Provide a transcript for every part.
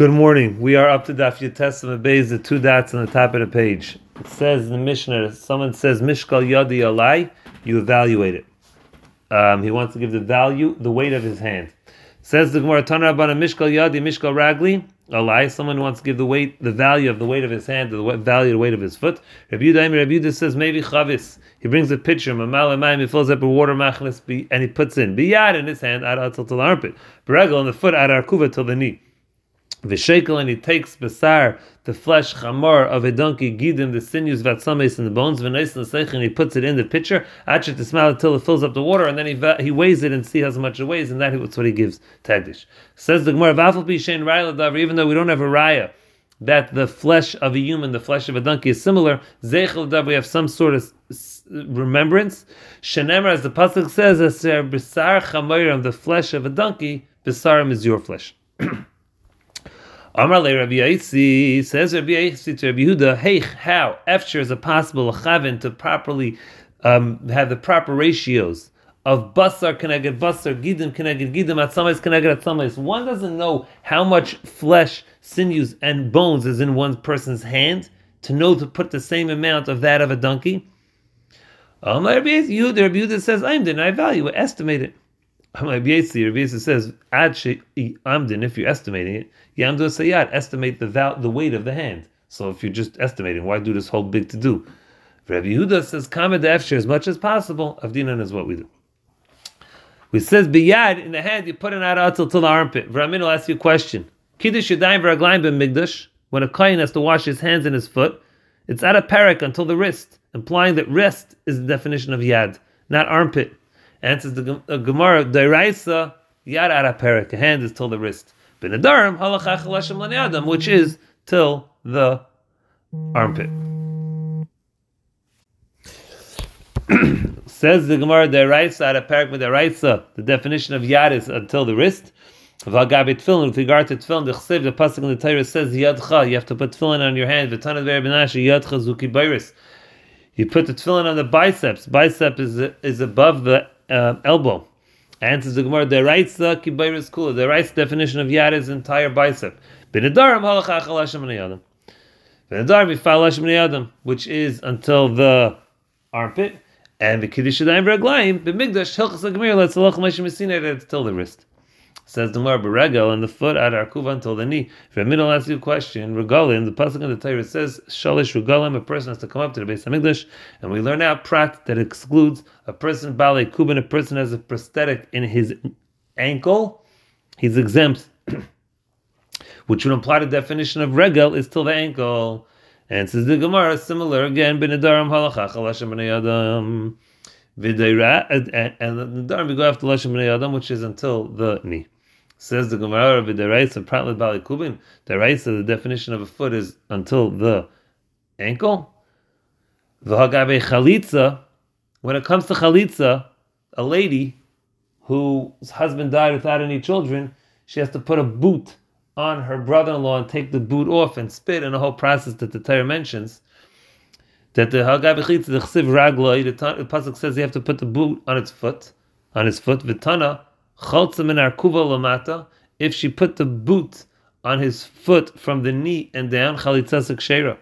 Good morning. We are up to Daf Testament Beis, the two dots on the top of the page. It says in the Mishnah, someone says Mishkal Yadi Alai, you evaluate it. Um, he wants to give the value, the weight of his hand. Says the Gemara, Tana Rabbana Mishkal Yadi Mishkal Ragli Alai. Someone wants to give the weight, the value of the weight of his hand, the value, the weight of his foot. Rabbi Yudah, Rabbi Yudah says maybe Chavis. He brings a pitcher, Mamal Amayim, he fills up a water machlis, and he puts in Biyad in his hand, Ad till the armpit. Beregel on the foot, Ad Arkuva till the knee. V'shekel and he takes besar, the flesh chamor of a donkey, gidim, the sinews, vatsames, and the bones, v'neis and and he puts it in the pitcher, achet to smell until it fills up the water, and then he he weighs it and see how much it weighs, and that's what he gives tagdish. Says the Gemara, v'afal pi shein raya even though we don't have a raya, that the flesh of a human, the flesh of a donkey is similar, zeichel we have some sort of remembrance. Shenemer, as the pasuk says, the flesh of a donkey, besarim is your flesh. Amar le Rabbi Yaitzi says Rabbi Yaitzi to Rabbi Yehuda, hey, how after is it possible chavin to properly um, have the proper ratios of basar connected basar, gidim connected gidim, atzamayis connected atzamayis. One doesn't know how much flesh, sinews, and bones is in one person's hand to know to put the same amount of that of a donkey. Amar Rabbi Yehuda, Rabbi Yehuda says, I'm the I value, estimate it. Rabbi says, Ad amdin, if you're estimating it, yamdu sayat, estimate the val- the weight of the hand. So if you're just estimating, why do this whole big to do? Rabbi Yehuda says, Kamed efshir as much as possible. Avdinan is what we do. We says biyad in the hand, you put an aratil to the armpit. Vramin will ask you a question. Kiddush yadayim v'raglayim b'migdash. When a kohen has to wash his hands and his foot, it's at a parak until the wrist, implying that wrist is the definition of yad, not armpit. Answers the uh, Gemara, Dairaisa, Yad Ara Perik, a hand is till the wrist. Benadarim, Halachach Lashem Laniadam, which is till the armpit. Says the Gemara, Dairaisa, Ara Perik, Dairaisa, the definition of Yad is until the wrist. V'agabi tefillin, with regard to tefillin, the chsev, the pasuk in the Torah says yadcha, you have to put tefillin on your hand. V'tanad v'er benashe yadcha zuki bayris. You put the tefillin on the biceps. Bicep is is above the uh, elbow. Answers the Gemara, the Raitza Kibairis Kula. The Raitza definition of Yad is entire bicep. B'nedarim halachach alashem b'neyadam. B'nedarim yifal alashem b'neyadam, which is until the armpit. And the Kiddush Yadayim v'raglayim, b'migdash hilchas ha'gemir, let's halach it's till the wrist. Says the Gemara, Beregel, and the foot at Arkuva until the knee. If a middle asks you a question, Regalim, the pasuk in the Torah says, Shalish Regalim, a person has to come up to the base of English, and we learn out prat that excludes a person, Bale Kubin, a person has a prosthetic in his ankle, he's exempt. Which would imply the definition of regel is till the ankle. And says the Gemara, similar again, Binadaram halachach, Alashem Adam. Vidayra, and the Daram we go after Lashem Adam, which is until the knee. Says the Gemara of the Raisa, Pratlet Bali Kubin, the Raisa, the definition of a foot is until the ankle. V'hagabe Chalitza, when it comes to Chalitza, a lady whose husband died without any children, she has to put a boot on her brother-in-law and take the boot off and spit, and the whole process that the Torah mentions. That the Hagab the Chsiv Ragloi, the pasuk says you have to put the boot on its foot, on his foot. Vitana If she put the boot on his foot from the knee and down, Chalitza Sekshera.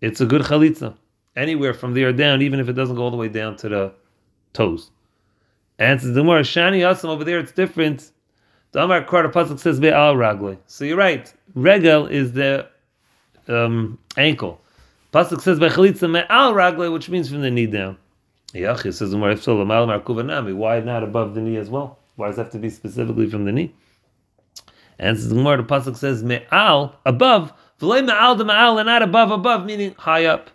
It's a good Chalitza. Anywhere from there down, even if it doesn't go all the way down to the toes. And the Gemara, Shani Asam over there, it's different. The Amar Kar, Pasuk says Be'al Ragloi. So you're right. Regel is the um, ankle. Pasuk says Be'chalitza Me'al Ragloi, which means from the knee down. Yachis says the more if so, Why not above the knee as well? Why does it have to be specifically from the knee? And the Gemara, the pasuk says me'al above, v'lei me'al the me'al, and not above above, meaning high up.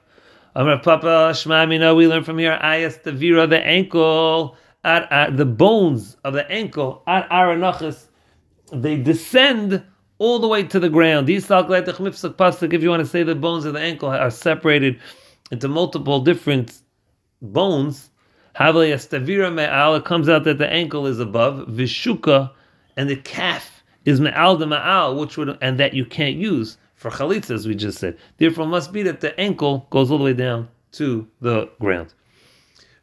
Amar Papa Shema we learn from here ayas the vira, the ankle, at, at the bones of the ankle at aranachas, they descend all the way to the ground. These pasuk, if you want to say the bones of the ankle are separated into multiple different bones, Havle me'al, it comes out that the ankle is above, vishuka, and the calf is me'al the ma'al, which would, and that you can't use for chalitza, as we just said. Therefore, must be that the ankle goes all the way down to the ground.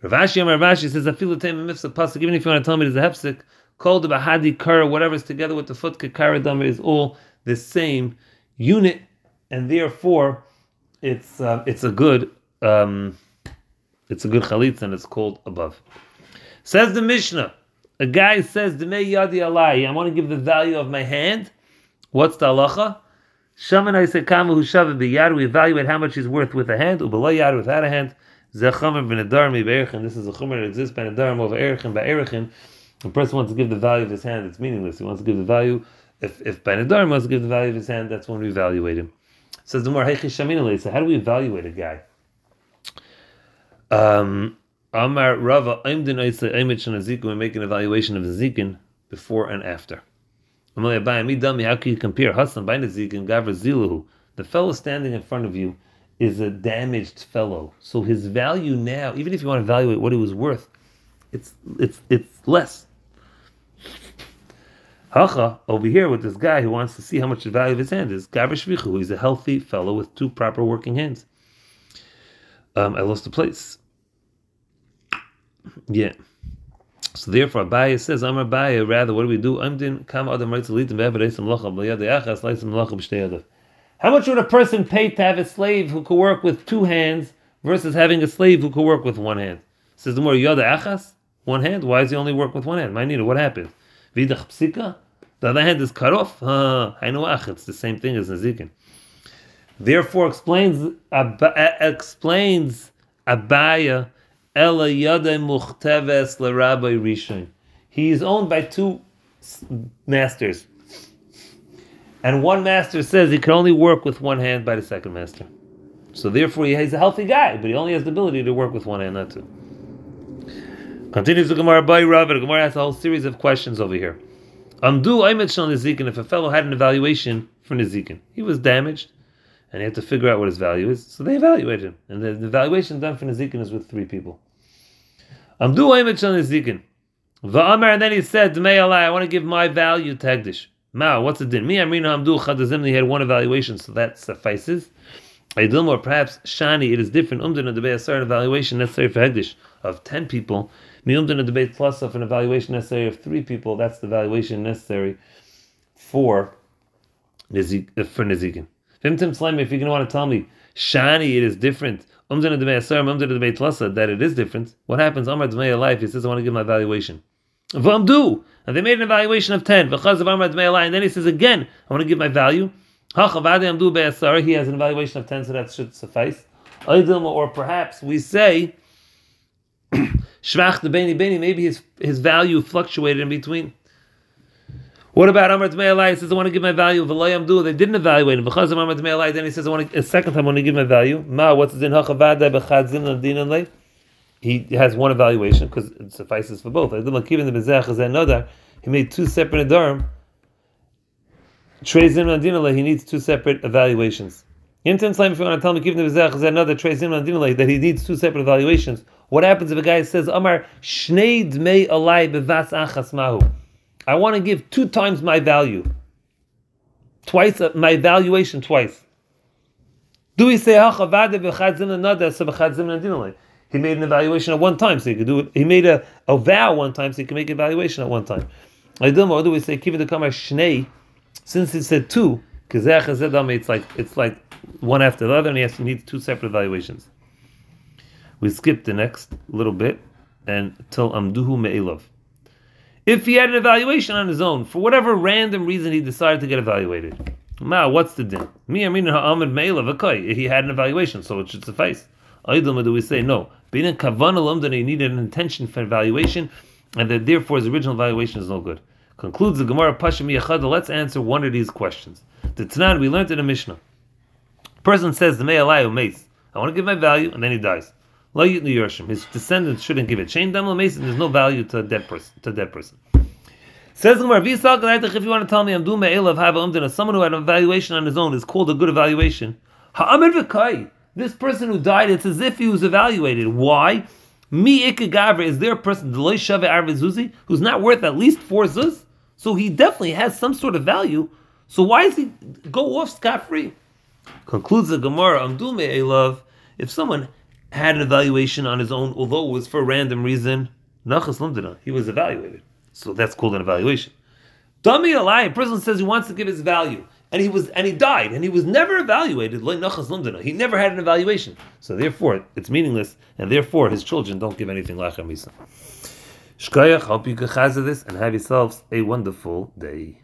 Rav Ashi Amar Rav Ashi says, Afilu Tema Mifsa Pasuk, even if you want to tell me there's a hefsik, called the Bahadi Kara, whatever is together with the foot, Kakara Dama is all the same unit, and therefore it's uh, it's a good um, it's a good chalitz, and it's called above. Says the Mishnah. A guy says, "Demei yadi alai." I want to give the value of my hand. What's the halacha? Shaman I said, "Kama hushav biyad." We evaluate how much he's worth with a hand. Ubelay yad without a hand. Zechamer b'nedar mi be'erchin. This is a chumer that exists by nedarim over erchin by erchin. A person wants to give the value of his hand. It's meaningless. He wants to give the value. If if by nedarim wants to give the value of his hand, that's when we evaluate him. Says the more heichi shamin So how do we evaluate a guy? Um, Amar Rava we make an evaluation of the Zikin before and after. How can you compare Hassan by Zikin Gavra Ziluhu? The fellow standing in front of you is a damaged fellow. So his value now, even if you want to evaluate what he was worth, it's it's it's less. Hacha over here with this guy who wants to see how much the value of his hand is. Gavra Shvichu, he's a healthy fellow with two proper working hands. Um, I lost the place. Yeah. So therefore, Abaya says, "I'm Abaya." Rather, what do we do? I'm doing kam adam achas How much would a person pay to have a slave who could work with two hands versus having a slave who could work with one hand? Says the more yada achas, one hand. Why does he only work with one hand? My nina, what happened? Vidach psika. The other hand is cut off. I know ach. It's the same thing as nazikin. Therefore, explains explains Abaya Ela Yada Muchteves LeRabbi Rishon. He is owned by two masters. And one master says he can only work with one hand by the second master. So therefore, he's a healthy guy, but he only has the ability to work with one hand, not two. Continues the Gemara by Rav, the Gemara has a whole series of questions over here. Amdu Aymet Shal Nizikin, if a fellow had an evaluation for Nizikin, he was damaged, and he have to figure out what his value is, so they evaluate him. And the, the evaluation done for Nizikin is with three people. Amdu Aymet Shal Nizikin. Va'amar, and then he said, I want to give my value to Hegdish. Ma, what's the din? Me, Amrina Amdu Chadazimni had one evaluation, so that suffices. Aidilm, or perhaps Shani, it is different. Umdin of the Be'asar evaluation necessary for Hegdish of 10 people. Me Umdin of the Be'at plus of an evaluation necessary of 3 people. That's the evaluation necessary for Nizik, for Nizikin. Slime, if you're going to want to tell me, Shani, it is different that it is different. What happens? Amar Dmei life. He says, I want to give my valuation. Vamdu, and they made an evaluation of ten. V'chaz of Amar Dmei and then he says again, I want to give my value. He has an evaluation of ten, so that should suffice. Or perhaps we say Shvach Beni Beni. Maybe his his value fluctuated in between. What about Amar Dmei He says, I want to give my value. V'layam do. They didn't evaluate him. Of Amar Dmei Then he says, I want to, a second time I want to give my value. Ma, what's in Hachavada b'chad zin l'din He has one evaluation because it suffices for both. He made two separate adarim. Trey zin l'din He needs two separate evaluations. Intim Slam, if you want to tell me, give the Bezach is another Trey zin l'din that he needs two separate evaluations. What happens if a guy says, Amar shnei dmei alai bevas achas mahu? I want to give two times my value. Twice uh, my valuation twice. Do we say He made an evaluation at one time, so he could do it. He made a, a vow one time, so he can make an evaluation at one time. Or do we say Kiva Kamar Shnei? Since he said two, it's like it's like one after the other, and he has to need two separate evaluations. We skip the next little bit and till Amduhu Me'ilov. If he had an evaluation on his own, for whatever random reason he decided to get evaluated. Ma, what's the din? Me, I mean, Ha'amid Me'ila V'kai. He had an evaluation, so it should suffice. Aydilma, do we say no? Being in Kavan that he needed an intention for evaluation, and that therefore his original evaluation is no good. Concludes the Gemara Pasha Miyachada. Let's answer one of these questions. The Tanan, we learned in a Mishnah. Person says, the Me'alayu Mace. I want to give my value, and then he dies. His descendants shouldn't give it. Chain Dam Mason, there's no value to a dead person. To a dead person. Says Gemara, if you want to tell me I'm doing of have umdina, someone who had an evaluation on his own is called a good evaluation. Ha'amir v'kai. This person who died, it's as if he was evaluated. Why? Mi ikagavra is there a person deloy shave arvizuzi who's not worth at least four zuz? So he definitely has some sort of value. So why does he go off scot free? Concludes the Gemara, Amdume love. If someone had an evaluation on his own, although it was for a random reason. He was evaluated. So that's called an evaluation. Dummy a lie. A person says he wants to give his value. and he was and he died, and he was never evaluated. He never had an evaluation, so therefore it's meaningless, and therefore his children don't give anything lachem misa. Shkoyach, hope you can this and have yourselves a wonderful day.